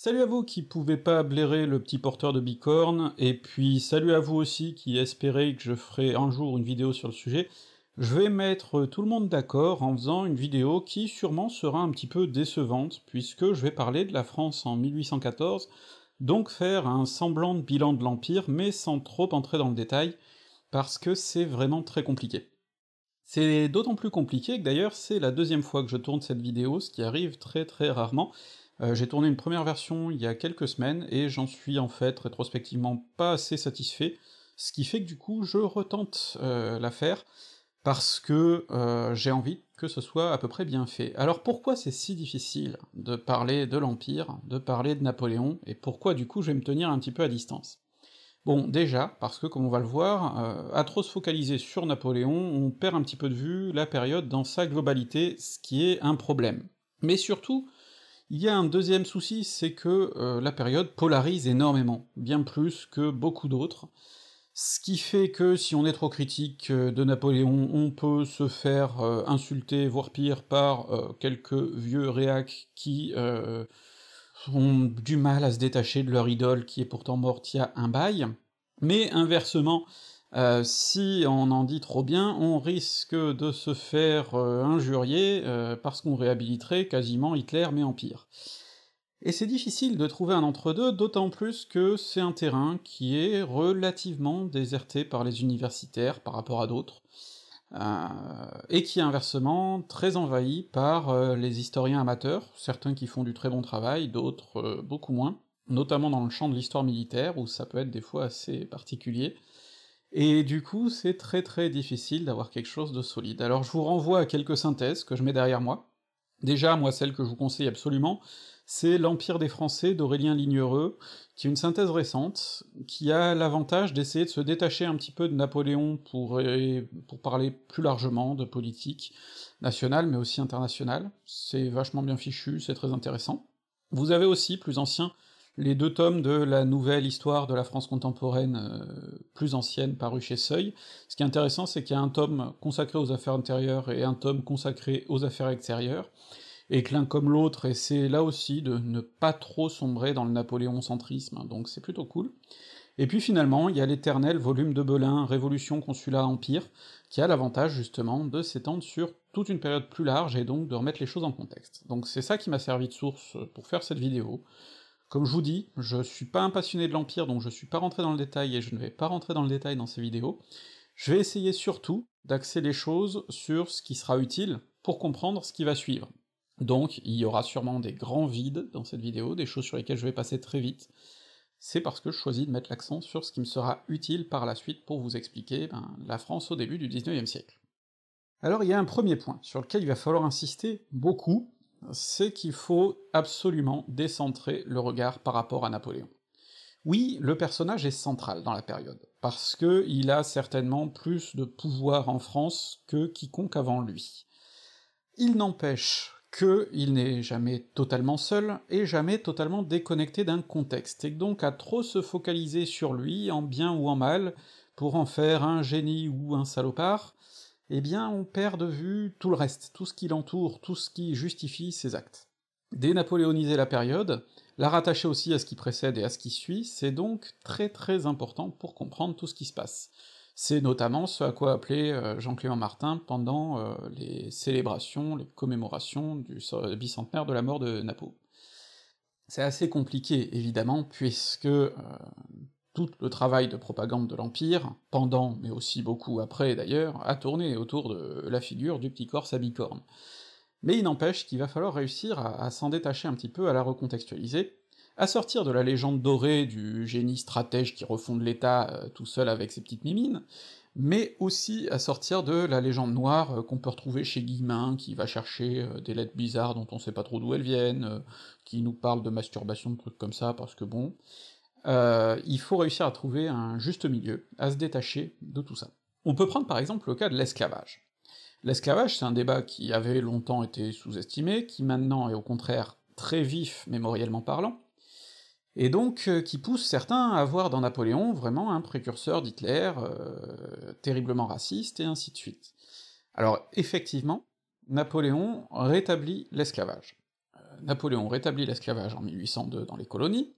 Salut à vous qui pouvez pas blairer le petit porteur de bicorne, et puis salut à vous aussi qui espérez que je ferai un jour une vidéo sur le sujet. Je vais mettre tout le monde d'accord en faisant une vidéo qui sûrement sera un petit peu décevante, puisque je vais parler de la France en 1814, donc faire un semblant de bilan de l'Empire, mais sans trop entrer dans le détail, parce que c'est vraiment très compliqué. C'est d'autant plus compliqué que d'ailleurs c'est la deuxième fois que je tourne cette vidéo, ce qui arrive très très rarement, euh, j'ai tourné une première version il y a quelques semaines, et j'en suis en fait rétrospectivement pas assez satisfait, ce qui fait que du coup je retente euh, l'affaire, parce que euh, j'ai envie que ce soit à peu près bien fait. Alors pourquoi c'est si difficile de parler de l'Empire, de parler de Napoléon, et pourquoi du coup je vais me tenir un petit peu à distance? Bon, déjà, parce que comme on va le voir, à trop se focaliser sur Napoléon, on perd un petit peu de vue la période dans sa globalité, ce qui est un problème. Mais surtout, il y a un deuxième souci, c'est que euh, la période polarise énormément, bien plus que beaucoup d'autres, ce qui fait que si on est trop critique euh, de Napoléon, on peut se faire euh, insulter, voire pire, par quelques vieux réacs qui ont du mal à se détacher de leur idole qui est pourtant morte il y a un bail, mais inversement, euh, si on en dit trop bien, on risque de se faire euh, injurier, euh, parce qu'on réhabiliterait quasiment Hitler, mais en pire. Et c'est difficile de trouver un entre-deux, d'autant plus que c'est un terrain qui est relativement déserté par les universitaires par rapport à d'autres, et qui est inversement très envahi par les historiens amateurs, certains qui font du très bon travail, d'autres beaucoup moins, notamment dans le champ de l'histoire militaire, où ça peut être des fois assez particulier, et du coup, c'est très très difficile d'avoir quelque chose de solide. Alors je vous renvoie à quelques synthèses que je mets derrière moi. Déjà, moi, celle que je vous conseille absolument, c'est L'Empire des Français d'Aurélien Lignereux, qui est une synthèse récente, qui a l'avantage d'essayer de se détacher un petit peu de Napoléon pour, pour parler plus largement de politique nationale, mais aussi internationale. C'est vachement bien fichu, c'est très intéressant. Vous avez aussi, plus ancien, les deux tomes de la nouvelle histoire de la France contemporaine euh, plus ancienne paru chez Seuil. Ce qui est intéressant, c'est qu'il y a un tome consacré aux affaires intérieures et un tome consacré aux affaires extérieures, et que l'un comme l'autre essaie là aussi de ne pas trop sombrer dans le napoléon-centrisme, donc c'est plutôt cool. Et puis finalement, il y a l'éternel volume de Belin, Révolution, Consulat, Empire, qui a l'avantage justement de s'étendre sur toute une période plus large et donc de remettre les choses en contexte. Donc c'est ça qui m'a servi de source pour faire cette vidéo. Comme je vous dis, je suis pas un passionné de l'Empire, donc je suis pas rentré dans le détail et je ne vais pas rentrer dans le détail dans ces vidéos. Je vais essayer surtout d'axer les choses sur ce qui sera utile pour comprendre ce qui va suivre. Donc, il y aura sûrement des grands vides dans cette vidéo, des choses sur lesquelles je vais passer très vite. C'est parce que je choisis de mettre l'accent sur ce qui me sera utile par la suite pour vous expliquer ben, la France au début du 19e siècle. Alors il y a un premier point sur lequel il va falloir insister beaucoup, c'est qu'il faut absolument décentrer le regard par rapport à Napoléon. Oui, le personnage est central dans la période, parce que il a certainement plus de pouvoir en France que quiconque avant lui. Il n'empêche qu'il n'est jamais totalement seul, et jamais totalement déconnecté d'un contexte, et donc à trop se focaliser sur lui, en bien ou en mal, pour en faire un génie ou un salopard, eh bien on perd de vue tout le reste, tout ce qui l'entoure, tout ce qui justifie ses actes. Dénapoléoniser la période, la rattacher aussi à ce qui précède et à ce qui suit, c'est donc très très important pour comprendre tout ce qui se passe. C'est notamment ce à quoi appelait euh, Jean-Clément Martin pendant euh, les célébrations, les commémorations du bicentenaire de la mort de Napo. C'est assez compliqué, évidemment, puisque euh, tout le travail de propagande de l'Empire, pendant, mais aussi beaucoup après d'ailleurs, a tourné autour de la figure du petit corse à bicorne. Mais il n'empêche qu'il va falloir réussir à, s'en détacher un petit peu, à la recontextualiser, à sortir de la légende dorée du génie stratège qui refonde l'État euh, tout seul avec ses petites mimines, mais aussi à sortir de la légende noire euh, qu'on peut retrouver chez Guillemin, qui va chercher euh, des lettres bizarres dont on sait pas trop d'où elles viennent, qui nous parle de masturbation, de trucs comme ça, parce que bon, euh, il faut réussir à trouver un juste milieu, à se détacher de tout ça. On peut prendre par exemple le cas de l'esclavage. L'esclavage, c'est un débat qui avait longtemps été sous-estimé, qui maintenant est au contraire très vif mémoriellement parlant, et donc euh, qui pousse certains à voir dans Napoléon vraiment un précurseur d'Hitler, euh, terriblement raciste, et ainsi de suite. Alors effectivement, Napoléon rétablit l'esclavage. Napoléon rétablit l'esclavage en 1802 dans les colonies,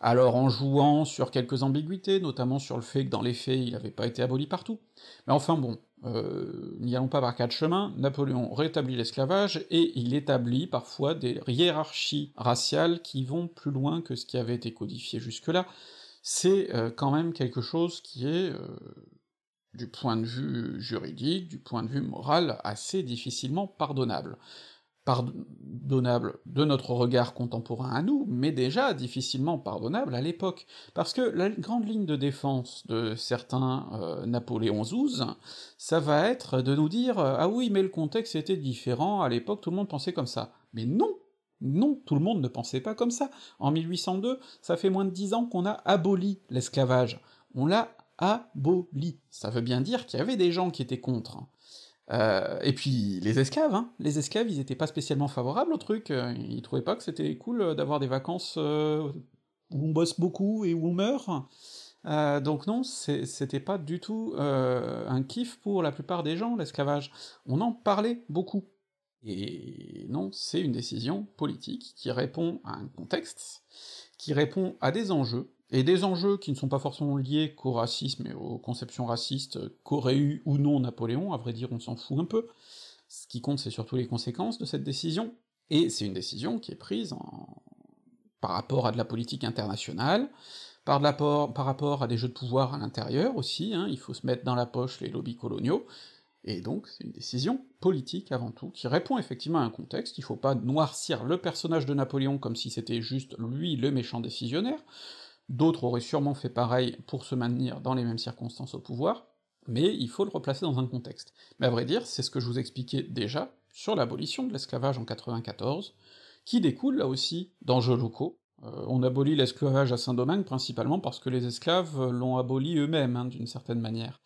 alors en jouant sur quelques ambiguïtés, notamment sur le fait que dans les faits il n'avait pas été aboli partout. Mais enfin bon, euh, n'y allons pas par quatre chemins, Napoléon rétablit l'esclavage, et il établit parfois des hiérarchies raciales qui vont plus loin que ce qui avait été codifié jusque-là. C'est euh, quand même quelque chose qui est, euh, du point de vue juridique, du point de vue moral, assez difficilement pardonnable pardonnable de notre regard contemporain à nous, mais déjà difficilement pardonnable à l'époque, parce que la grande ligne de défense de certains euh, Napoléon XII, ça va être de nous dire euh, ah oui, mais le contexte était différent, à l'époque tout le monde pensait comme ça. Mais non non, tout le monde ne pensait pas comme ça. En 1802, ça fait moins de dix ans qu'on a aboli l'esclavage. On l'a aboli. Ça veut bien dire qu'il y avait des gens qui étaient contre. Euh, et puis les esclaves, hein. les esclaves, ils étaient pas spécialement favorables au truc, euh, ils trouvaient pas que c'était cool d'avoir des vacances euh, où on bosse beaucoup et où on meurt. donc non, c'était pas du tout un kiff pour la plupart des gens, l'esclavage. On en parlait beaucoup. Et non, c'est une décision politique qui répond à un contexte, qui répond à des enjeux, et des enjeux qui ne sont pas forcément liés qu'au racisme et aux conceptions racistes qu'aurait eu ou non Napoléon, à vrai dire on s'en fout un peu, ce qui compte c'est surtout les conséquences de cette décision, et c'est une décision qui est prise en... par rapport à de la politique internationale, par, de par rapport à des jeux de pouvoir à l'intérieur aussi, hein, il faut se mettre dans la poche les lobbies coloniaux, et donc c'est une décision politique avant tout, qui répond effectivement à un contexte, il faut pas noircir le personnage de Napoléon comme si c'était juste lui le méchant décisionnaire, D'autres auraient sûrement fait pareil pour se maintenir dans les mêmes circonstances au pouvoir, mais il faut le replacer dans un contexte. Mais à vrai dire, c'est ce que je vous expliquais déjà sur l'abolition de l'esclavage en 94, qui découle là aussi d'enjeux locaux. Euh, on abolit l'esclavage à Saint-Domingue principalement parce que les esclaves l'ont aboli eux-mêmes, hein, d'une certaine manière.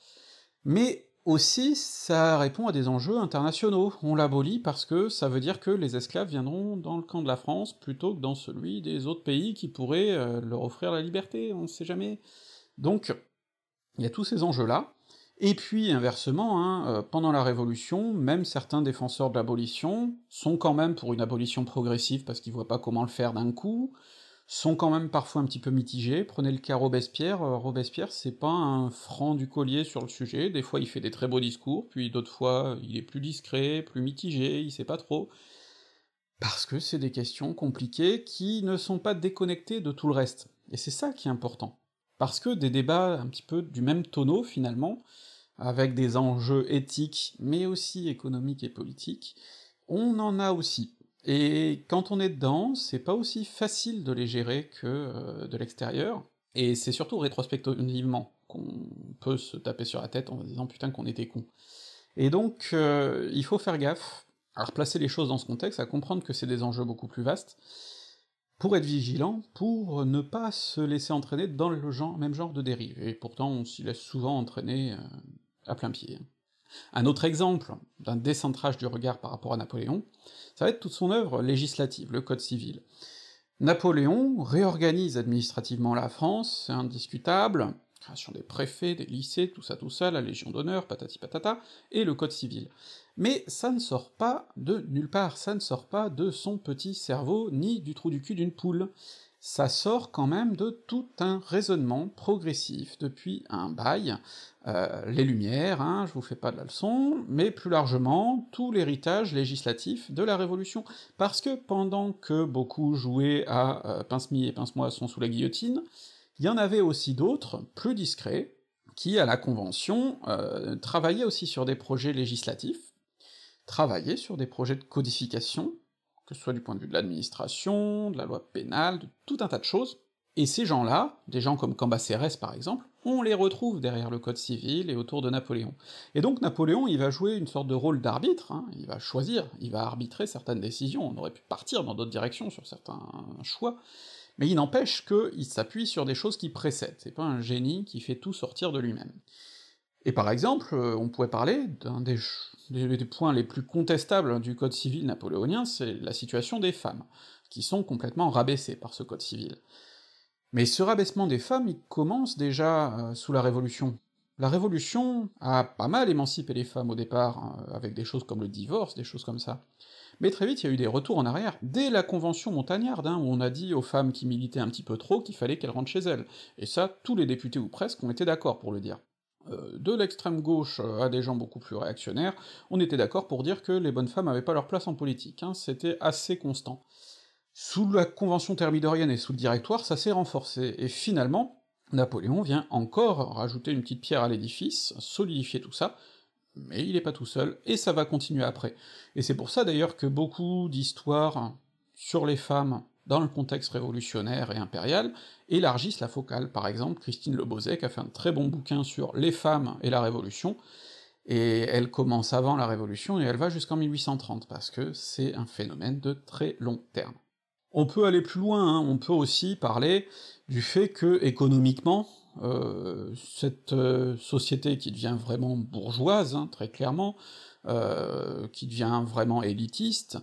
Mais aussi, ça répond à des enjeux internationaux. On l'abolit parce que ça veut dire que les esclaves viendront dans le camp de la France plutôt que dans celui des autres pays qui pourraient euh, leur offrir la liberté, on ne sait jamais. Donc, il y a tous ces enjeux-là. Et puis, inversement, hein, euh, pendant la Révolution, même certains défenseurs de l'abolition sont quand même pour une abolition progressive parce qu'ils voient pas comment le faire d'un coup, sont quand même parfois un petit peu mitigés. Prenez le cas Robespierre, euh, Robespierre c'est pas un franc du collier sur le sujet, des fois il fait des très beaux discours, puis d'autres fois il est plus discret, plus mitigé, il sait pas trop. Parce que c'est des questions compliquées qui ne sont pas déconnectées de tout le reste. Et c'est ça qui est important. Parce que des débats un petit peu du même tonneau finalement, avec des enjeux éthiques, mais aussi économiques et politiques, on en a aussi. Et quand on est dedans, c'est pas aussi facile de les gérer que euh, de l'extérieur, et c'est surtout rétrospectivement qu'on peut se taper sur la tête en se disant putain qu'on était con. Et donc, euh, il faut faire gaffe à replacer les choses dans ce contexte, à comprendre que c'est des enjeux beaucoup plus vastes, pour être vigilant, pour ne pas se laisser entraîner dans le même genre de dérive, et pourtant on s'y laisse souvent entraîner euh, à plein pied. Un autre exemple d'un décentrage du regard par rapport à Napoléon, ça va être toute son œuvre législative, le Code civil. Napoléon réorganise administrativement la France, c'est indiscutable, création des préfets, des lycées, tout ça, tout ça, la Légion d'honneur, patati patata, et le Code civil. Mais ça ne sort pas de nulle part, ça ne sort pas de son petit cerveau, ni du trou du cul d'une poule ça sort quand même de tout un raisonnement progressif depuis un bail, euh, les Lumières, hein, je vous fais pas de la leçon, mais plus largement tout l'héritage législatif de la Révolution, parce que pendant que beaucoup jouaient à euh, pince-mi et pince-moi sont sous la guillotine, il y en avait aussi d'autres, plus discrets, qui, à la Convention, euh, travaillaient aussi sur des projets législatifs, travaillaient sur des projets de codification, que ce soit du point de vue de l'administration, de la loi pénale, de tout un tas de choses, et ces gens-là, des gens comme Cambacérès par exemple, on les retrouve derrière le code civil et autour de Napoléon. Et donc Napoléon, il va jouer une sorte de rôle d'arbitre, hein, il va choisir, il va arbitrer certaines décisions, on aurait pu partir dans d'autres directions sur certains choix, mais il n'empêche qu'il s'appuie sur des choses qui précèdent, c'est pas un génie qui fait tout sortir de lui-même. Et par exemple, euh, on pourrait parler d'un des, points les plus contestables du code civil napoléonien, c'est la situation des femmes, qui sont complètement rabaissées par ce code civil. Mais ce rabaissement des femmes, il commence déjà euh, sous la Révolution. La Révolution a pas mal émancipé les femmes au départ, hein, avec des choses comme le divorce, des choses comme ça. Mais très vite, il y a eu des retours en arrière, dès la convention montagnarde, hein, où on a dit aux femmes qui militaient un petit peu trop qu'il fallait qu'elles rentrent chez elles. Et ça, tous les députés ou presque ont été d'accord pour le dire. Euh, de l'extrême gauche à des gens beaucoup plus réactionnaires, on était d'accord pour dire que les bonnes femmes avaient pas leur place en politique, hein, c'était assez constant. Sous la convention thermidorienne et sous le directoire, ça s'est renforcé, et finalement, Napoléon vient encore rajouter une petite pierre à l'édifice, solidifier tout ça, mais il est pas tout seul, et ça va continuer après. Et c'est pour ça d'ailleurs que beaucoup d'histoires sur les femmes dans le contexte révolutionnaire et impérial, élargissent la focale. Par exemple, Christine Lebozek a fait un très bon bouquin sur les femmes et la Révolution, et elle commence avant la Révolution et elle va jusqu'en 1830, parce que c'est un phénomène de très long terme. On peut aller plus loin, hein. on peut aussi parler du fait que, économiquement, euh, cette euh, société qui devient vraiment bourgeoise, hein, très clairement, euh, qui devient vraiment élitiste,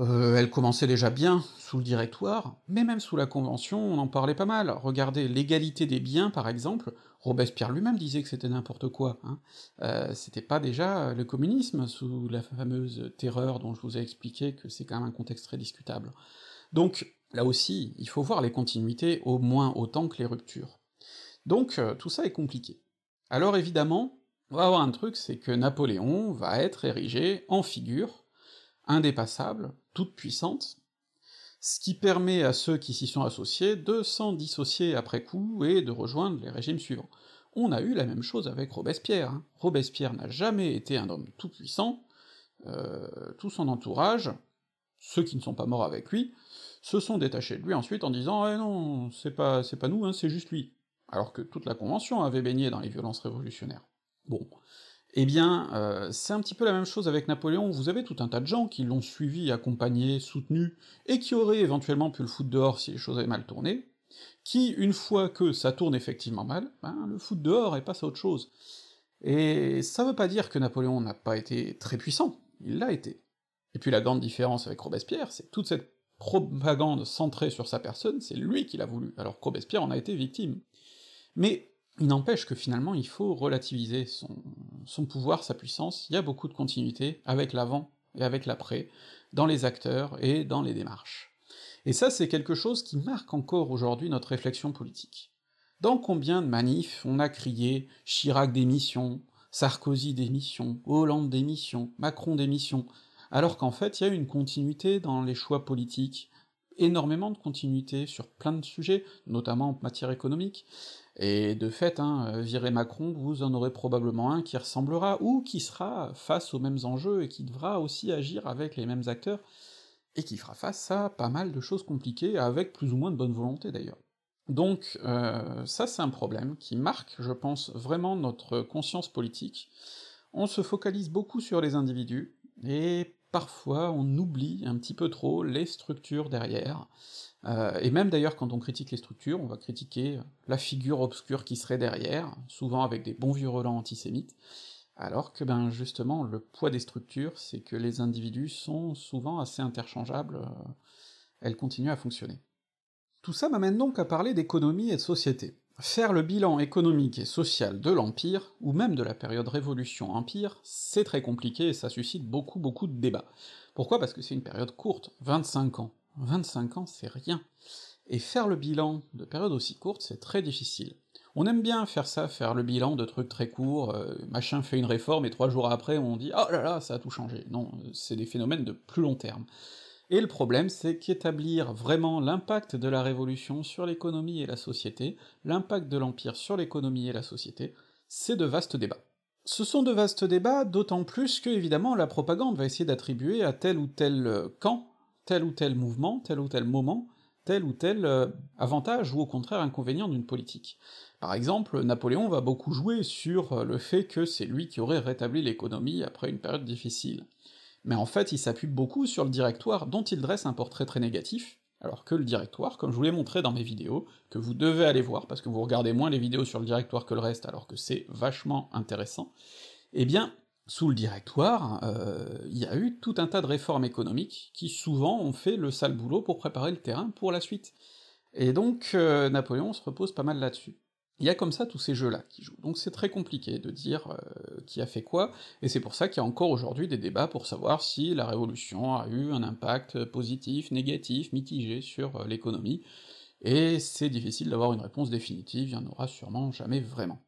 euh, elle commençait déjà bien sous le directoire, mais même sous la Convention, on en parlait pas mal. Regardez, l'égalité des biens, par exemple, Robespierre lui-même disait que c'était n'importe quoi. Hein. Euh, c'était pas déjà le communisme sous la fameuse terreur dont je vous ai expliqué que c'est quand même un contexte très discutable. Donc, là aussi, il faut voir les continuités au moins autant que les ruptures. Donc, euh, tout ça est compliqué. Alors évidemment, on va avoir un truc, c'est que Napoléon va être érigé en figure, indépassable, toute puissante, ce qui permet à ceux qui s'y sont associés de s'en dissocier après coup et de rejoindre les régimes suivants. On a eu la même chose avec Robespierre. Hein. Robespierre n'a jamais été un homme tout puissant, euh, tout son entourage, ceux qui ne sont pas morts avec lui, se sont détachés de lui ensuite en disant Eh non, c'est pas, c'est pas nous, hein, c'est juste lui. Alors que toute la Convention avait baigné dans les violences révolutionnaires. Bon, eh bien, euh, c'est un petit peu la même chose avec Napoléon, vous avez tout un tas de gens qui l'ont suivi, accompagné, soutenu, et qui auraient éventuellement pu le foutre dehors si les choses avaient mal tourné, qui, une fois que ça tourne effectivement mal, ben, le foutre dehors et passe à autre chose. Et ça veut pas dire que Napoléon n'a pas été très puissant, il l'a été. Et puis la grande différence avec Robespierre, c'est toute cette propagande centrée sur sa personne, c'est lui qui l'a voulu, alors que Robespierre en a été victime. Mais il n'empêche que finalement il faut relativiser son, pouvoir, sa puissance, il y a beaucoup de continuité avec l'avant et avec l'après, dans les acteurs et dans les démarches. Et ça c'est quelque chose qui marque encore aujourd'hui notre réflexion politique. Dans combien de manifs on a crié Chirac démission, Sarkozy démission, Hollande démission, Macron démission, alors qu'en fait il y a une continuité dans les choix politiques, énormément de continuité sur plein de sujets, notamment en matière économique, et de fait, hein, euh, virer Macron, vous en aurez probablement un qui ressemblera, ou qui sera face aux mêmes enjeux, et qui devra aussi agir avec les mêmes acteurs, et qui fera face à pas mal de choses compliquées, avec plus ou moins de bonne volonté d'ailleurs. Donc euh, ça c'est un problème qui marque, je pense, vraiment notre conscience politique. On se focalise beaucoup sur les individus, et parfois on oublie un petit peu trop les structures derrière, euh, et même d'ailleurs quand on critique les structures, on va critiquer la figure obscure qui serait derrière, souvent avec des bons vieux relents antisémites, alors que ben justement le poids des structures, c'est que les individus sont souvent assez interchangeables, euh, elles continuent à fonctionner. Tout ça m'amène donc à parler d'économie et de société. Faire le bilan économique et social de l'Empire, ou même de la période Révolution-Empire, c'est très compliqué et ça suscite beaucoup beaucoup de débats. Pourquoi? Parce que c'est une période courte, 25 ans. 25 ans, c'est rien. Et faire le bilan de période aussi courte, c'est très difficile. On aime bien faire ça, faire le bilan de trucs très courts, euh, machin fait une réforme, et trois jours après on dit « Oh là là, ça a tout changé !» Non, c'est des phénomènes de plus long terme. Et le problème, c'est qu'établir vraiment l'impact de la Révolution sur l'économie et la société, l'impact de l'Empire sur l'économie et la société, c'est de vastes débats. Ce sont de vastes débats, d'autant plus que, évidemment, la propagande va essayer d'attribuer à tel ou tel camp tel ou tel mouvement, tel ou tel moment, tel ou tel euh, avantage ou au contraire inconvénient d'une politique. Par exemple, Napoléon va beaucoup jouer sur euh, le fait que c'est lui qui aurait rétabli l'économie après une période difficile. Mais en fait, il s'appuie beaucoup sur le directoire dont il dresse un portrait très négatif, alors que le directoire, comme je vous l'ai montré dans mes vidéos, que vous devez aller voir parce que vous regardez moins les vidéos sur le directoire que le reste alors que c'est vachement intéressant, eh bien, sous le directoire, euh, il y a eu tout un tas de réformes économiques qui souvent ont fait le sale boulot pour préparer le terrain pour la suite. Et donc euh, Napoléon se repose pas mal là-dessus. Il y a comme ça tous ces jeux-là qui jouent, donc c'est très compliqué de dire euh, qui a fait quoi, et c'est pour ça qu'il y a encore aujourd'hui des débats pour savoir si la Révolution a eu un impact positif, négatif, mitigé sur euh, l'économie, et c'est difficile d'avoir une réponse définitive, il y en aura sûrement jamais vraiment.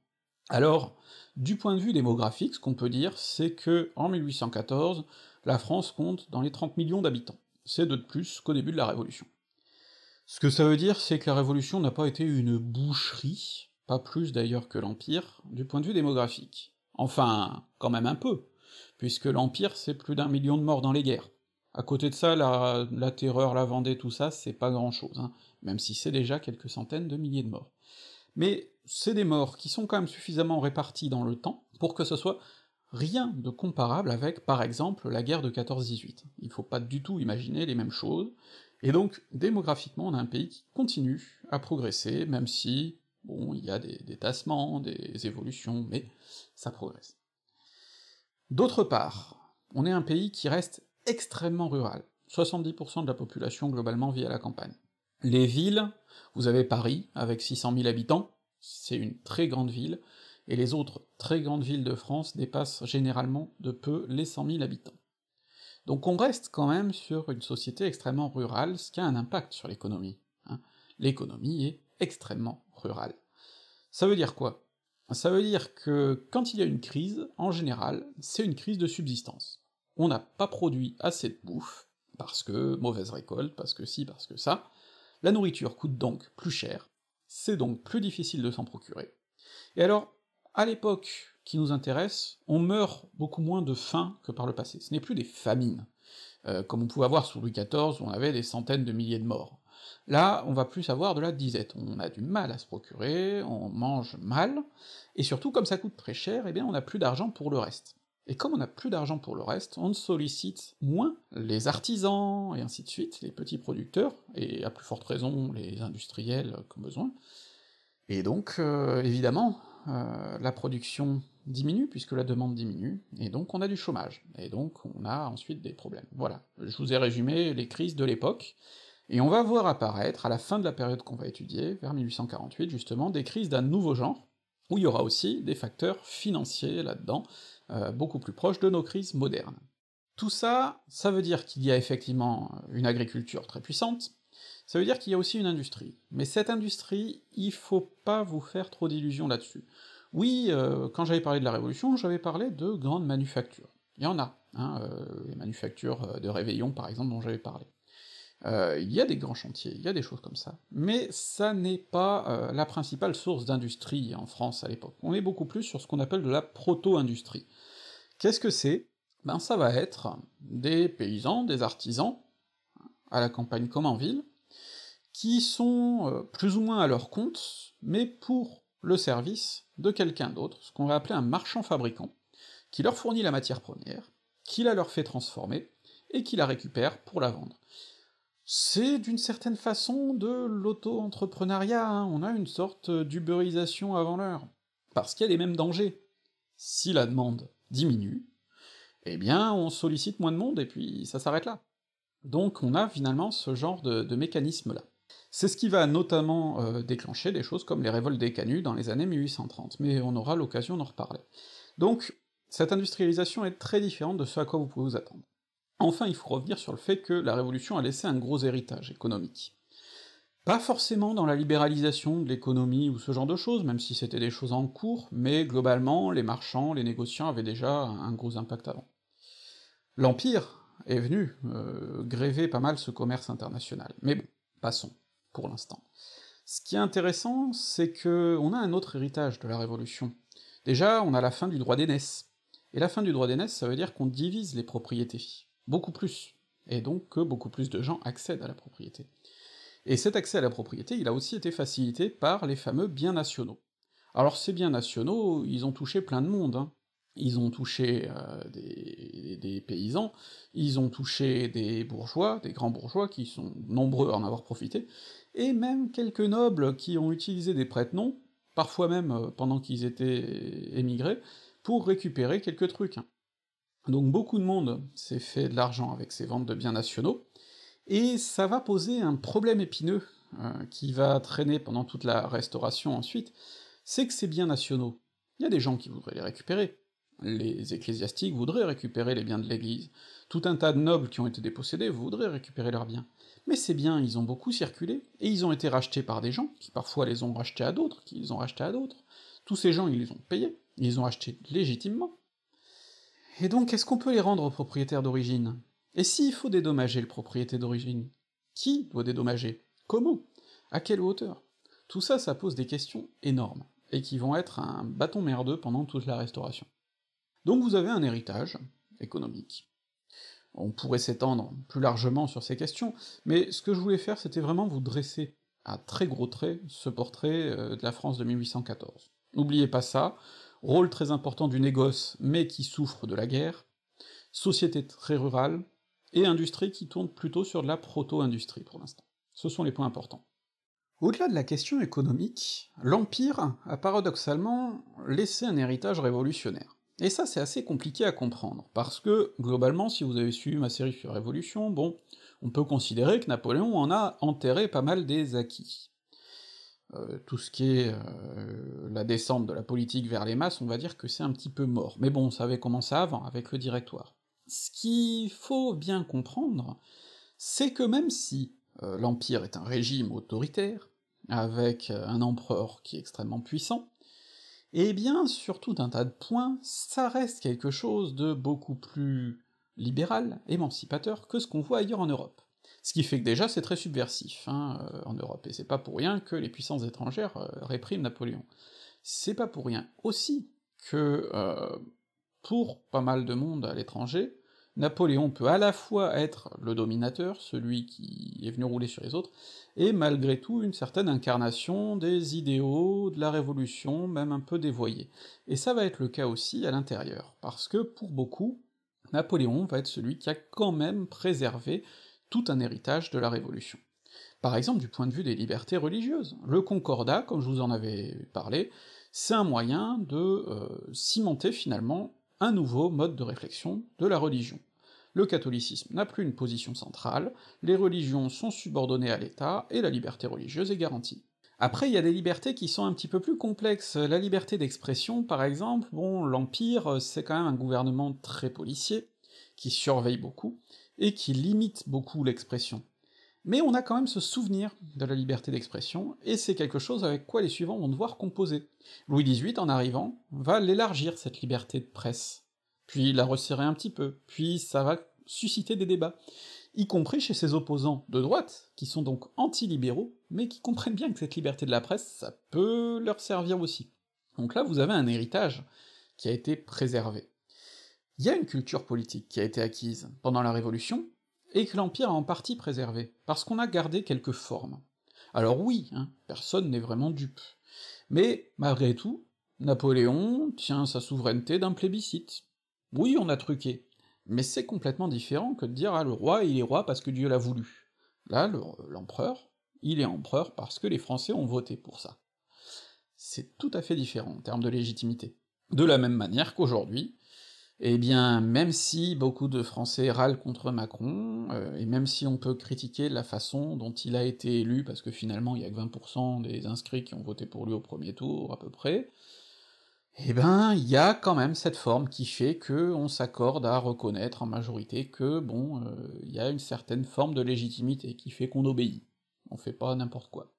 Alors, du point de vue démographique, ce qu'on peut dire, c'est que en 1814, la France compte dans les 30 millions d'habitants. C'est de plus qu'au début de la Révolution. Ce que ça veut dire, c'est que la Révolution n'a pas été une boucherie, pas plus d'ailleurs que l'Empire, du point de vue démographique. Enfin, quand même un peu, puisque l'Empire, c'est plus d'un million de morts dans les guerres. À côté de ça, la, la terreur, la Vendée, tout ça, c'est pas grand-chose, hein, même si c'est déjà quelques centaines de milliers de morts. Mais c'est des morts qui sont quand même suffisamment répartis dans le temps pour que ce soit rien de comparable avec, par exemple, la guerre de 14-18. Il faut pas du tout imaginer les mêmes choses, et donc, démographiquement, on a un pays qui continue à progresser, même si, bon, il y a des, tassements, des évolutions, mais ça progresse. D'autre part, on est un pays qui reste extrêmement rural. 70% de la population globalement vit à la campagne. Les villes, vous avez Paris, avec 600 000 habitants, c'est une très grande ville, et les autres très grandes villes de France dépassent généralement de peu les 100 000 habitants. Donc on reste quand même sur une société extrêmement rurale, ce qui a un impact sur l'économie. Hein. L'économie est extrêmement rurale. Ça veut dire quoi? Ça veut dire que quand il y a une crise, en général, c'est une crise de subsistance. On n'a pas produit assez de bouffe, parce que mauvaise récolte, parce que si, parce que ça, la nourriture coûte donc plus cher, c'est donc plus difficile de s'en procurer. Et alors, à l'époque qui nous intéresse, on meurt beaucoup moins de faim que par le passé. Ce n'est plus des famines, euh, comme on pouvait avoir sous Louis XIV, où on avait des centaines de milliers de morts. Là, on va plus avoir de la disette, on a du mal à se procurer, on mange mal, et surtout, comme ça coûte très cher, eh bien on n'a plus d'argent pour le reste. Et comme on n'a plus d'argent pour le reste, on sollicite moins les artisans, et ainsi de suite, les petits producteurs, et à plus forte raison les industriels comme besoin, et donc, euh, évidemment, euh, la production diminue puisque la demande diminue, et donc on a du chômage, et donc on a ensuite des problèmes. Voilà, je vous ai résumé les crises de l'époque, et on va voir apparaître, à la fin de la période qu'on va étudier, vers 1848 justement, des crises d'un nouveau genre, où il y aura aussi des facteurs financiers là-dedans, euh, beaucoup plus proches de nos crises modernes. Tout ça, ça veut dire qu'il y a effectivement une agriculture très puissante, ça veut dire qu'il y a aussi une industrie. Mais cette industrie, il faut pas vous faire trop d'illusions là-dessus. Oui, euh, quand j'avais parlé de la Révolution, j'avais parlé de grandes manufactures. Il y en a, hein, euh, les manufactures de réveillon par exemple dont j'avais parlé. Il y a des grands chantiers, il y a des choses comme ça, mais ça n'est pas la principale source d'industrie en France à l'époque. On est beaucoup plus sur ce qu'on appelle de la proto-industrie. Qu'est-ce que c'est? Ben ça va être des paysans, des artisans, à la campagne comme en ville, qui sont euh, plus ou moins à leur compte, mais pour le service de quelqu'un d'autre, ce qu'on va appeler un marchand-fabricant, qui leur fournit la matière première, qui la leur fait transformer, et qui la récupère pour la vendre. C'est d'une certaine façon de l'auto-entrepreneuriat, hein. on a une sorte d'uberisation avant l'heure, parce qu'il y a les mêmes dangers. Si la demande diminue, eh bien on sollicite moins de monde et puis ça s'arrête là. Donc on a finalement ce genre de, de mécanisme-là. C'est ce qui va notamment euh, déclencher des choses comme les révoltes des canuts dans les années 1830, mais on aura l'occasion d'en reparler. Donc, cette industrialisation est très différente de ce à quoi vous pouvez vous attendre. Enfin, il faut revenir sur le fait que la Révolution a laissé un gros héritage économique. Pas forcément dans la libéralisation de l'économie ou ce genre de choses, même si c'était des choses en cours, mais globalement, les marchands, les négociants avaient déjà un gros impact avant. L'Empire est venu euh, gréver pas mal ce commerce international, mais bon, passons pour l'instant. Ce qui est intéressant, c'est que on a un autre héritage de la Révolution. Déjà, on a la fin du droit d'aînesse. Et la fin du droit d'aînesse, ça veut dire qu'on divise les propriétés. Beaucoup plus. Et donc que beaucoup plus de gens accèdent à la propriété. Et cet accès à la propriété, il a aussi été facilité par les fameux biens nationaux. Alors ces biens nationaux, ils ont touché plein de monde, hein. Ils ont touché euh, des, paysans, ils ont touché des bourgeois, des grands bourgeois qui sont nombreux à en avoir profité, et même quelques nobles qui ont utilisé des prête-noms, parfois même euh, pendant qu'ils étaient émigrés, pour récupérer quelques trucs. Donc beaucoup de monde s'est fait de l'argent avec ces ventes de biens nationaux, et ça va poser un problème épineux euh, qui va traîner pendant toute la restauration ensuite, c'est que ces biens nationaux, il y a des gens qui voudraient les récupérer, les ecclésiastiques voudraient récupérer les biens de l'Église, tout un tas de nobles qui ont été dépossédés voudraient récupérer leurs biens, mais ces biens, ils ont beaucoup circulé, et ils ont été rachetés par des gens, qui parfois les ont rachetés à d'autres, qui les ont rachetés à d'autres, tous ces gens, ils les ont payés, ils les ont achetés légitimement. Et donc, est-ce qu'on peut les rendre propriétaires d'origine? Et s'il faut dédommager le propriété d'origine Qui doit dédommager? Comment? À quelle hauteur? Tout ça, ça pose des questions énormes, et qui vont être un bâton merdeux pendant toute la restauration. Donc vous avez un héritage économique. On pourrait s'étendre plus largement sur ces questions, mais ce que je voulais faire, c'était vraiment vous dresser à très gros traits ce portrait euh, de la France de 1814. N'oubliez pas ça, rôle très important du négoce, mais qui souffre de la guerre, société très rurale, et industrie qui tourne plutôt sur de la proto-industrie pour l'instant. Ce sont les points importants. Au-delà de la question économique, l'Empire a paradoxalement laissé un héritage révolutionnaire. Et ça, c'est assez compliqué à comprendre, parce que, globalement, si vous avez suivi ma série sur Révolution, bon, on peut considérer que Napoléon en a enterré pas mal des acquis. Euh, tout ce qui est euh, la descente de la politique vers les masses, on va dire que c'est un petit peu mort. Mais bon, ça avait commencé avant, avec le directoire. Ce qu'il faut bien comprendre, c'est que même si euh, l'Empire est un régime autoritaire, avec un empereur qui est extrêmement puissant, eh bien, sur tout un tas de points, ça reste quelque chose de beaucoup plus libéral, émancipateur, que ce qu'on voit ailleurs en Europe. Ce qui fait que déjà c'est très subversif hein, euh, en Europe, et c'est pas pour rien que les puissances étrangères euh, répriment Napoléon. C'est pas pour rien aussi que, euh, pour pas mal de monde à l'étranger, Napoléon peut à la fois être le dominateur, celui qui est venu rouler sur les autres, et malgré tout une certaine incarnation des idéaux, de la révolution, même un peu dévoyée. Et ça va être le cas aussi à l'intérieur, parce que pour beaucoup, Napoléon va être celui qui a quand même préservé un héritage de la Révolution. Par exemple, du point de vue des libertés religieuses. Le Concordat, comme je vous en avais parlé, c'est un moyen de euh, cimenter finalement un nouveau mode de réflexion de la religion. Le catholicisme n'a plus une position centrale, les religions sont subordonnées à l'État, et la liberté religieuse est garantie. Après, il y a des libertés qui sont un petit peu plus complexes. La liberté d'expression, par exemple, bon, l'Empire, c'est quand même un gouvernement très policier, qui surveille beaucoup, et qui limite beaucoup l'expression. Mais on a quand même ce souvenir de la liberté d'expression, et c'est quelque chose avec quoi les suivants vont devoir composer. Louis XVIII, en arrivant, va l'élargir, cette liberté de presse, puis la resserrer un petit peu, puis ça va susciter des débats, y compris chez ses opposants de droite, qui sont donc anti-libéraux, mais qui comprennent bien que cette liberté de la presse, ça peut leur servir aussi. Donc là, vous avez un héritage qui a été préservé. Il y a une culture politique qui a été acquise pendant la Révolution, et que l'Empire a en partie préservé, parce qu'on a gardé quelques formes. Alors oui, hein, personne n'est vraiment dupe. Mais, malgré tout, Napoléon tient sa souveraineté d'un plébiscite. Oui, on a truqué, mais c'est complètement différent que de dire ah le roi il est roi parce que Dieu l'a voulu. Là, l'empereur, il est empereur parce que les Français ont voté pour ça. C'est tout à fait différent en termes de légitimité. De la même manière qu'aujourd'hui, eh bien, même si beaucoup de Français râlent contre Macron, euh, et même si on peut critiquer la façon dont il a été élu, parce que finalement il y a que 20% des inscrits qui ont voté pour lui au premier tour, à peu près, eh ben, il y a quand même cette forme qui fait que on s'accorde à reconnaître en majorité que, bon, euh, il y a une certaine forme de légitimité qui fait qu'on obéit. On fait pas n'importe quoi.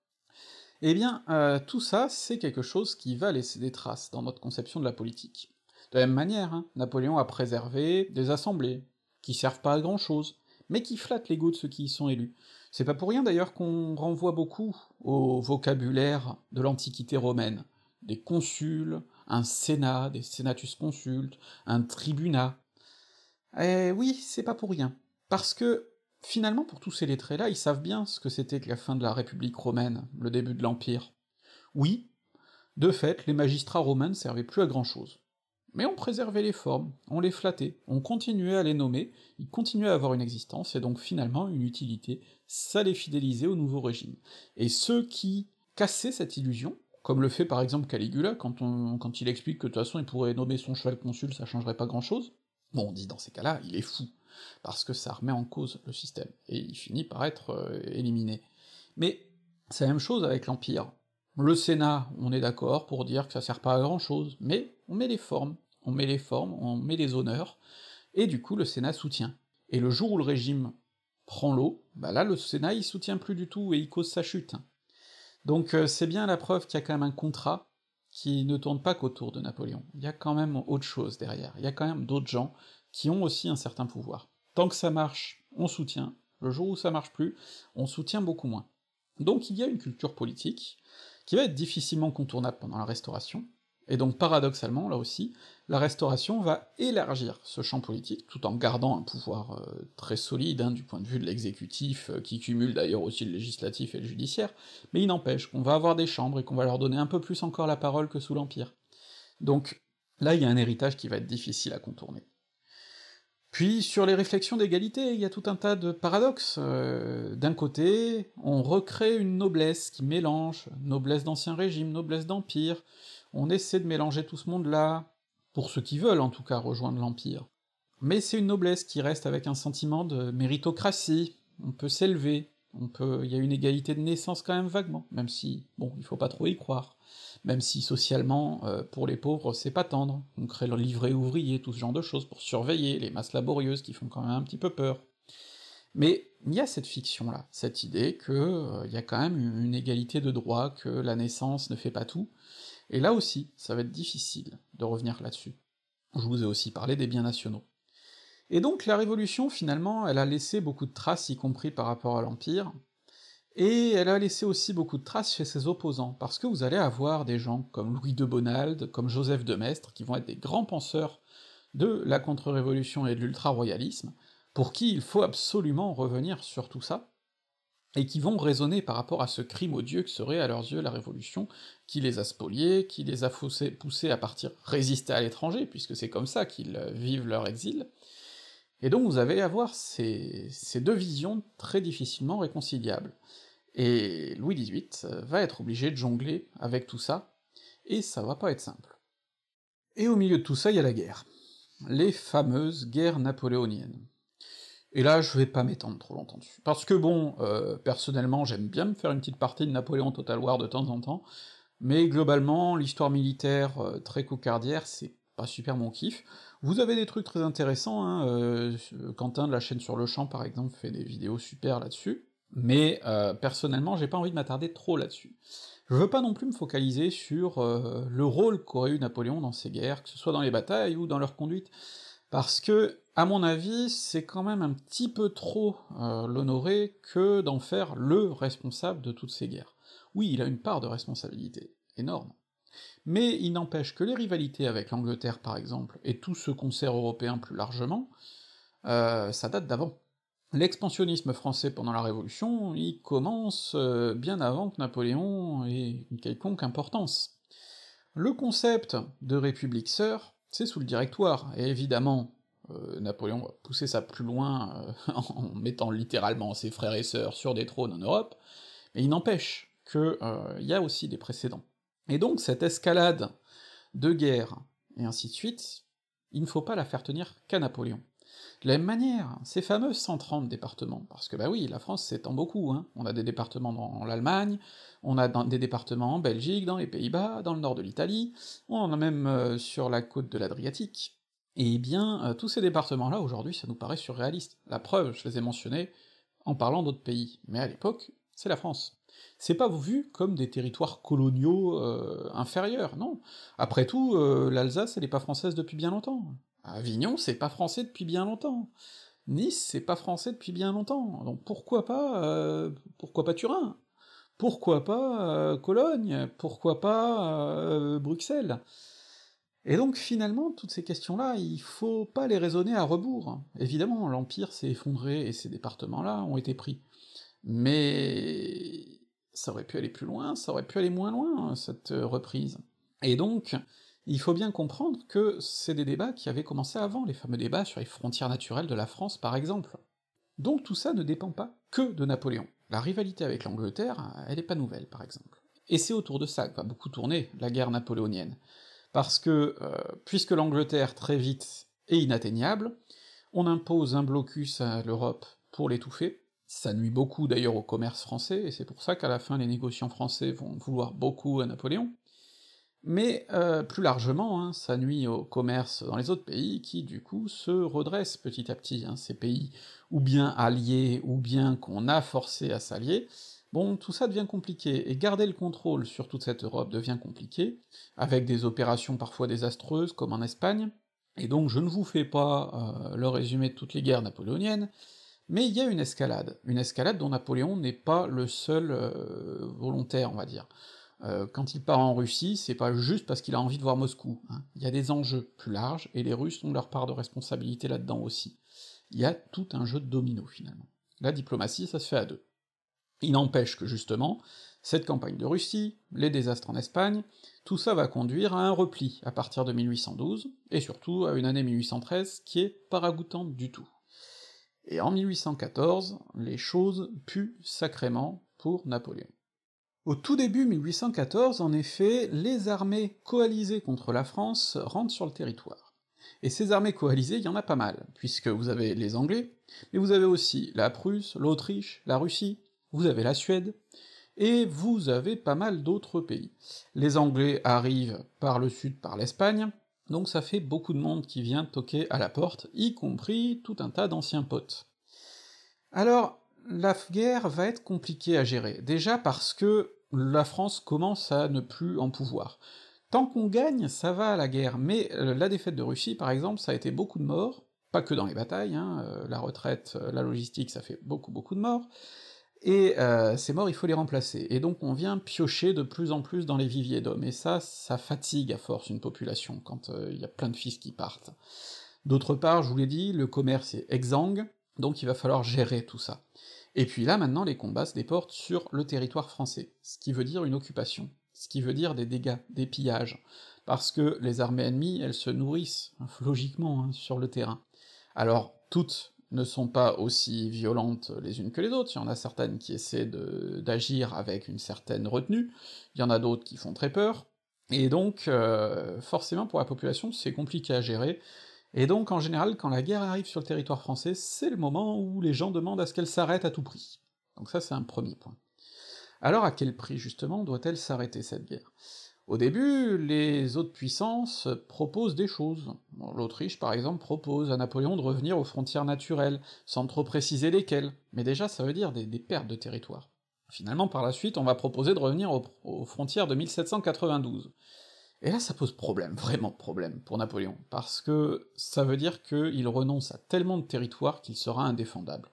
Eh bien, euh, tout ça, c'est quelque chose qui va laisser des traces dans notre conception de la politique. De la même manière, hein, Napoléon a préservé des assemblées, qui servent pas à grand chose, mais qui flattent l'ego de ceux qui y sont élus. C'est pas pour rien d'ailleurs qu'on renvoie beaucoup au vocabulaire de l'Antiquité romaine, des consuls, un sénat, des senatus consultes, un tribunat. Eh oui, c'est pas pour rien. Parce que, finalement, pour tous ces lettrés-là, ils savent bien ce que c'était que la fin de la République romaine, le début de l'Empire. Oui, de fait, les magistrats romains ne servaient plus à grand chose. Mais on préservait les formes, on les flattait, on continuait à les nommer, ils continuaient à avoir une existence, et donc finalement une utilité, ça les fidélisait au nouveau régime. Et ceux qui cassaient cette illusion, comme le fait par exemple Caligula, quand, il explique que de toute façon il pourrait nommer son cheval consul, ça changerait pas grand-chose, bon, on dit dans ces cas-là, il est fou, parce que ça remet en cause le système, et il finit par être euh, éliminé. Mais c'est la même chose avec l'Empire. Le Sénat, on est d'accord pour dire que ça sert pas à grand chose, mais on met les formes, on met les formes, on met les honneurs, et du coup le Sénat soutient. Et le jour où le régime prend l'eau, bah là le Sénat il soutient plus du tout et il cause sa chute. Donc euh, c'est bien la preuve qu'il y a quand même un contrat qui ne tourne pas qu'autour de Napoléon. Il y a quand même autre chose derrière, il y a quand même d'autres gens qui ont aussi un certain pouvoir. Tant que ça marche, on soutient, le jour où ça marche plus, on soutient beaucoup moins. Donc il y a une culture politique qui va être difficilement contournable pendant la Restauration, et donc paradoxalement, là aussi, la Restauration va élargir ce champ politique, tout en gardant un pouvoir euh, très solide hein, du point de vue de l'exécutif, euh, qui cumule d'ailleurs aussi le législatif et le judiciaire, mais il n'empêche qu'on va avoir des chambres et qu'on va leur donner un peu plus encore la parole que sous l'Empire. Donc là, il y a un héritage qui va être difficile à contourner. Puis sur les réflexions d'égalité, il y a tout un tas de paradoxes. Euh, d'un côté, on recrée une noblesse qui mélange noblesse d'ancien régime, noblesse d'empire, on essaie de mélanger tout ce monde-là, pour ceux qui veulent en tout cas rejoindre l'Empire. Mais c'est une noblesse qui reste avec un sentiment de méritocratie, on peut s'élever, on peut. il y a une égalité de naissance quand même vaguement, même si, bon, il faut pas trop y croire. Même si socialement, euh, pour les pauvres, c'est pas tendre. On crée le livret ouvrier, tout ce genre de choses, pour surveiller les masses laborieuses qui font quand même un petit peu peur. Mais il y a cette fiction-là, cette idée que euh, y a quand même une égalité de droit, que la naissance ne fait pas tout, et là aussi, ça va être difficile de revenir là-dessus. Je vous ai aussi parlé des biens nationaux. Et donc la Révolution, finalement, elle a laissé beaucoup de traces, y compris par rapport à l'Empire, et elle a laissé aussi beaucoup de traces chez ses opposants, parce que vous allez avoir des gens comme Louis de Bonald, comme Joseph de Maistre, qui vont être des grands penseurs de la contre-révolution et de l'ultra-royalisme, pour qui il faut absolument revenir sur tout ça, et qui vont raisonner par rapport à ce crime odieux que serait à leurs yeux la Révolution, qui les a spoliés, qui les a poussés à partir résister à l'étranger, puisque c'est comme ça qu'ils vivent leur exil. Et donc vous allez avoir ces, ces deux visions très difficilement réconciliables. Et Louis XVIII va être obligé de jongler avec tout ça, et ça va pas être simple. Et au milieu de tout ça, il y a la guerre. Les fameuses guerres napoléoniennes. Et là, je vais pas m'étendre trop longtemps dessus. Parce que bon, euh, personnellement, j'aime bien me faire une petite partie de Napoléon Total War de temps en temps, mais globalement, l'histoire militaire euh, très cocardière, c'est pas super mon kiff. Vous avez des trucs très intéressants, hein, euh, Quentin de la chaîne sur le champ, par exemple, fait des vidéos super là-dessus, mais personnellement, j'ai pas envie de m'attarder trop là-dessus. Je veux pas non plus me focaliser sur le rôle qu'aurait eu Napoléon dans ces guerres, que ce soit dans les batailles ou dans leur conduite, parce que, à mon avis, c'est quand même un petit peu trop euh, l'honorer que d'en faire le responsable de toutes ces guerres. Oui, il a une part de responsabilité, énorme. Mais il n'empêche que les rivalités avec l'Angleterre, par exemple, et tout ce concert européen plus largement, euh, ça date d'avant. L'expansionnisme français pendant la Révolution, il commence euh, bien avant que Napoléon ait une quelconque importance. Le concept de république sœur, c'est sous le directoire, et évidemment, euh, Napoléon va pousser ça plus loin euh, en mettant littéralement ses frères et sœurs sur des trônes en Europe, mais il n'empêche que euh, il y a aussi des précédents. Et donc cette escalade de guerre, et ainsi de suite, il ne faut pas la faire tenir qu'à Napoléon. De la même manière, ces fameux 130 départements, parce que bah oui, la France s'étend beaucoup, hein. on a des départements dans l'Allemagne, on a des départements en Belgique, dans les Pays-Bas, dans le nord de l'Italie, on en a même euh, sur la côte de l'Adriatique, et eh bien, euh, tous ces départements-là, aujourd'hui, ça nous paraît surréaliste. La preuve, je les ai mentionnés en parlant d'autres pays, mais à l'époque, c'est la France. C'est pas vu comme des territoires coloniaux euh, inférieurs, non. Après tout, l'Alsace, elle est pas française depuis bien longtemps. Avignon, c'est pas français depuis bien longtemps. Nice, c'est pas français depuis bien longtemps. Donc pourquoi pas, euh, pourquoi pas Turin? Pourquoi pas euh, Cologne? Pourquoi pas euh, Bruxelles? Et donc finalement, toutes ces questions-là, il faut pas les raisonner à rebours. Évidemment, l'Empire s'est effondré et ces départements-là ont été pris. Mais ça aurait pu aller plus loin, ça aurait pu aller moins loin, cette reprise. Et donc, il faut bien comprendre que c'est des débats qui avaient commencé avant, les fameux débats sur les frontières naturelles de la France par exemple. Donc tout ça ne dépend pas que de Napoléon. La rivalité avec l'Angleterre, elle est pas nouvelle par exemple. Et c'est autour de ça que va beaucoup tourner la guerre napoléonienne. Parce que, euh, puisque l'Angleterre très vite est inatteignable, on impose un blocus à l'Europe pour l'étouffer, ça nuit beaucoup d'ailleurs au commerce français, et c'est pour ça qu'à la fin les négociants français vont vouloir beaucoup à Napoléon, mais euh, plus largement, hein, ça nuit au commerce dans les autres pays qui, du coup, se redressent petit à petit, hein, ces pays ou bien alliés, ou bien qu'on a forcé à s'allier, bon, tout ça devient compliqué, et garder le contrôle sur toute cette Europe devient compliqué, avec des opérations parfois désastreuses, comme en Espagne, et donc je ne vous fais pas euh, le résumé de toutes les guerres napoléoniennes, mais il y a une escalade, une escalade dont Napoléon n'est pas le seul euh, volontaire, on va dire. Euh, quand il part en Russie, c'est pas juste parce qu'il a envie de voir Moscou, hein. il y a des enjeux plus larges, et les Russes ont leur part de responsabilité là-dedans aussi. Il y a tout un jeu de domino, finalement. La diplomatie, ça se fait à deux. Il n'empêche que, justement, cette campagne de Russie, les désastres en Espagne, tout ça va conduire à un repli à partir de 1812, et surtout à une année 1813 qui est pas ragoûtante du tout. Et en 1814, les choses puent sacrément pour Napoléon. Au tout début 1814, en effet, les armées coalisées contre la France rentrent sur le territoire. Et ces armées coalisées, il y en a pas mal, puisque vous avez les Anglais, mais vous avez aussi la Prusse, l'Autriche, la Russie, vous avez la Suède, et vous avez pas mal d'autres pays. Les Anglais arrivent par le sud, par l'Espagne, donc ça fait beaucoup de monde qui vient toquer à la porte, y compris tout un tas d'anciens potes. Alors, la guerre va être compliquée à gérer, déjà parce que la France commence à ne plus en pouvoir. Tant qu'on gagne, ça va à la guerre, mais euh, la défaite de Russie, par exemple, ça a été beaucoup de morts, pas que dans les batailles, hein, euh, la retraite, euh, la logistique, ça fait beaucoup beaucoup de morts, et ces morts, il faut les remplacer, et donc on vient piocher de plus en plus dans les viviers d'hommes, et ça, ça fatigue à force une population, quand il y a plein de fils qui partent. D'autre part, je vous l'ai dit, le commerce est exsangue, donc il va falloir gérer tout ça. Et puis là, maintenant, les combats se déportent sur le territoire français, ce qui veut dire une occupation, ce qui veut dire des dégâts, des pillages, parce que les armées ennemies, elles se nourrissent, hein, logiquement, hein, sur le terrain. Alors, toutes ne sont pas aussi violentes les unes que les autres, il y en a certaines qui essaient d'agir avec une certaine retenue, il y en a d'autres qui font très peur, et donc, euh, forcément pour la population, c'est compliqué à gérer, et donc, en général, quand la guerre arrive sur le territoire français, c'est le moment où les gens demandent à ce qu'elle s'arrête à tout prix. Donc ça, c'est un premier point. Alors à quel prix, justement, doit-elle s'arrêter, cette guerre? Au début, les autres puissances proposent des choses. L'Autriche, par exemple, propose à Napoléon de revenir aux frontières naturelles, sans trop préciser lesquelles, mais déjà ça veut dire des, pertes de territoire. Finalement, par la suite, on va proposer de revenir aux, frontières de 1792. Et là, ça pose problème, vraiment problème, pour Napoléon, parce que ça veut dire qu'il renonce à tellement de territoire qu'il sera indéfendable.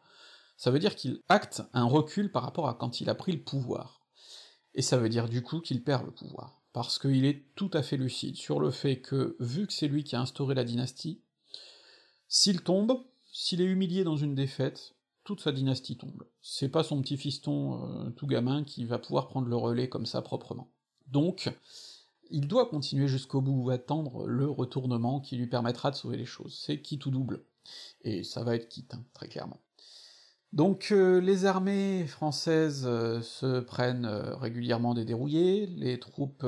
Ça veut dire qu'il acte un recul par rapport à quand il a pris le pouvoir. Et ça veut dire du coup qu'il perd le pouvoir, parce qu'il est tout à fait lucide sur le fait que, vu que c'est lui qui a instauré la dynastie, s'il tombe, s'il est humilié dans une défaite, toute sa dynastie tombe. C'est pas son petit fiston euh, tout gamin qui va pouvoir prendre le relais comme ça proprement. Donc, il doit continuer jusqu'au bout, attendre le retournement qui lui permettra de sauver les choses. C'est quitte ou double. Et ça va être quitte, hein, très clairement. Donc euh, les armées françaises euh, se prennent euh, régulièrement des dérouillés, les troupes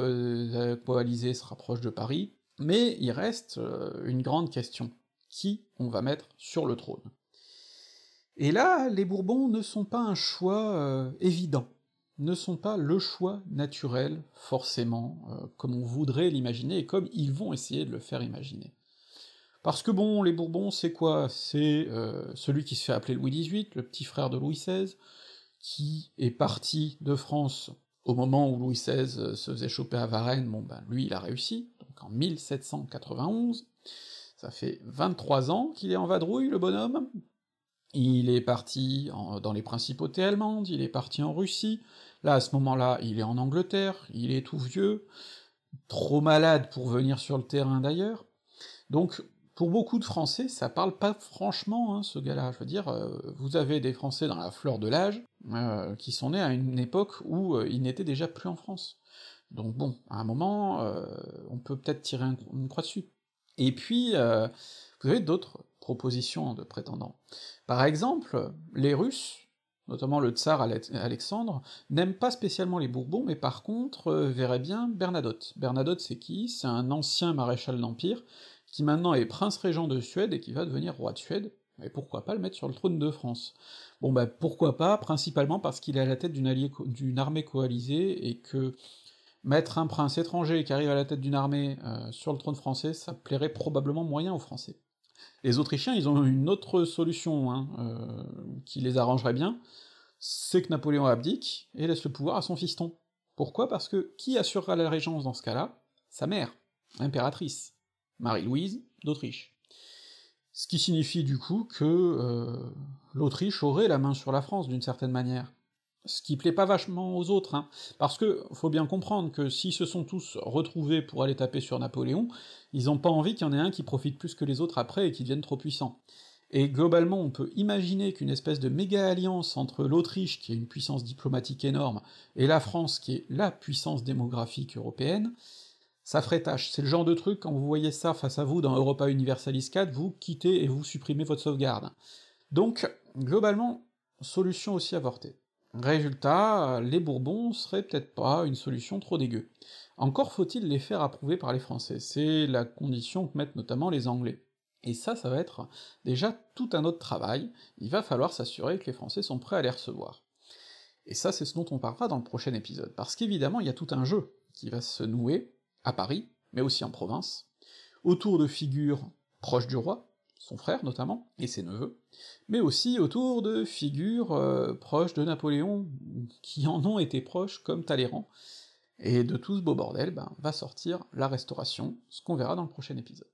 coalisées se rapprochent de Paris, mais il reste une grande question. Qui on va mettre sur le trône? Et là, les Bourbons ne sont pas un choix évident ne sont pas le choix naturel, forcément, euh, comme on voudrait l'imaginer, et comme ils vont essayer de le faire imaginer. Parce que bon, les Bourbons, c'est quoi? C'est euh, celui qui se fait appeler Louis XVIII, le petit frère de Louis XVI, qui est parti de France au moment où Louis XVI euh, se faisait choper à Varennes, bon ben lui il a réussi, donc en 1791, ça fait 23 ans qu'il est en vadrouille, le bonhomme, il est parti dans les principautés allemandes, il est parti en Russie, là à ce moment-là il est en Angleterre, il est tout vieux, trop malade pour venir sur le terrain d'ailleurs, donc pour beaucoup de Français, ça parle pas franchement, hein, ce gars-là, je veux dire, euh, vous avez des Français dans la fleur de l'âge, euh, qui sont nés à une époque où euh, ils n'étaient déjà plus en France. Donc bon, à un moment, on peut peut-être tirer une croix dessus. Et puis, vous avez d'autres propositions de prétendants. Par exemple, les Russes, notamment le tsar Alexandre, n'aiment pas spécialement les Bourbons, mais par contre euh, verraient bien Bernadotte. Bernadotte c'est qui? C'est un ancien maréchal d'Empire, qui maintenant est prince régent de Suède et qui va devenir roi de Suède, Et pourquoi pas le mettre sur le trône de France? Bon bah pourquoi pas, principalement parce qu'il est à la tête d'une armée coalisée, et que mettre un prince étranger qui arrive à la tête d'une armée euh, sur le trône français, ça plairait probablement moyen aux Français. Les Autrichiens, ils ont une autre solution, hein, euh, qui les arrangerait bien, c'est que Napoléon abdique et laisse le pouvoir à son fiston. Pourquoi? Parce que qui assurera la régence dans ce cas-là? Sa mère, l'impératrice, Marie-Louise d'Autriche. Ce qui signifie du coup que euh, l'Autriche aurait la main sur la France d'une certaine manière. Ce qui plaît pas vachement aux autres, hein, parce que faut bien comprendre que s'ils se sont tous retrouvés pour aller taper sur Napoléon, ils ont pas envie qu'il y en ait un qui profite plus que les autres après et qui devienne trop puissant. Et globalement, on peut imaginer qu'une espèce de méga-alliance entre l'Autriche, qui est une puissance diplomatique énorme, et la France, qui est la puissance démographique européenne, ça ferait tâche. C'est le genre de truc, quand vous voyez ça face à vous dans Europa Universalis 4, vous quittez et vous supprimez votre sauvegarde. Donc, globalement, solution aussi avortée. Résultat, les Bourbons seraient peut-être pas une solution trop dégueu. Encore faut-il les faire approuver par les Français, c'est la condition que mettent notamment les Anglais. Et ça, ça va être déjà tout un autre travail, il va falloir s'assurer que les Français sont prêts à les recevoir. Et ça, c'est ce dont on parlera dans le prochain épisode, parce qu'évidemment, il y a tout un jeu qui va se nouer, à Paris, mais aussi en province, autour de figures proches du roi, son frère notamment, et ses neveux, mais aussi autour de figures euh, proches de Napoléon, qui en ont été proches, comme Talleyrand, et de tout ce beau bordel, ben, va sortir la Restauration, ce qu'on verra dans le prochain épisode.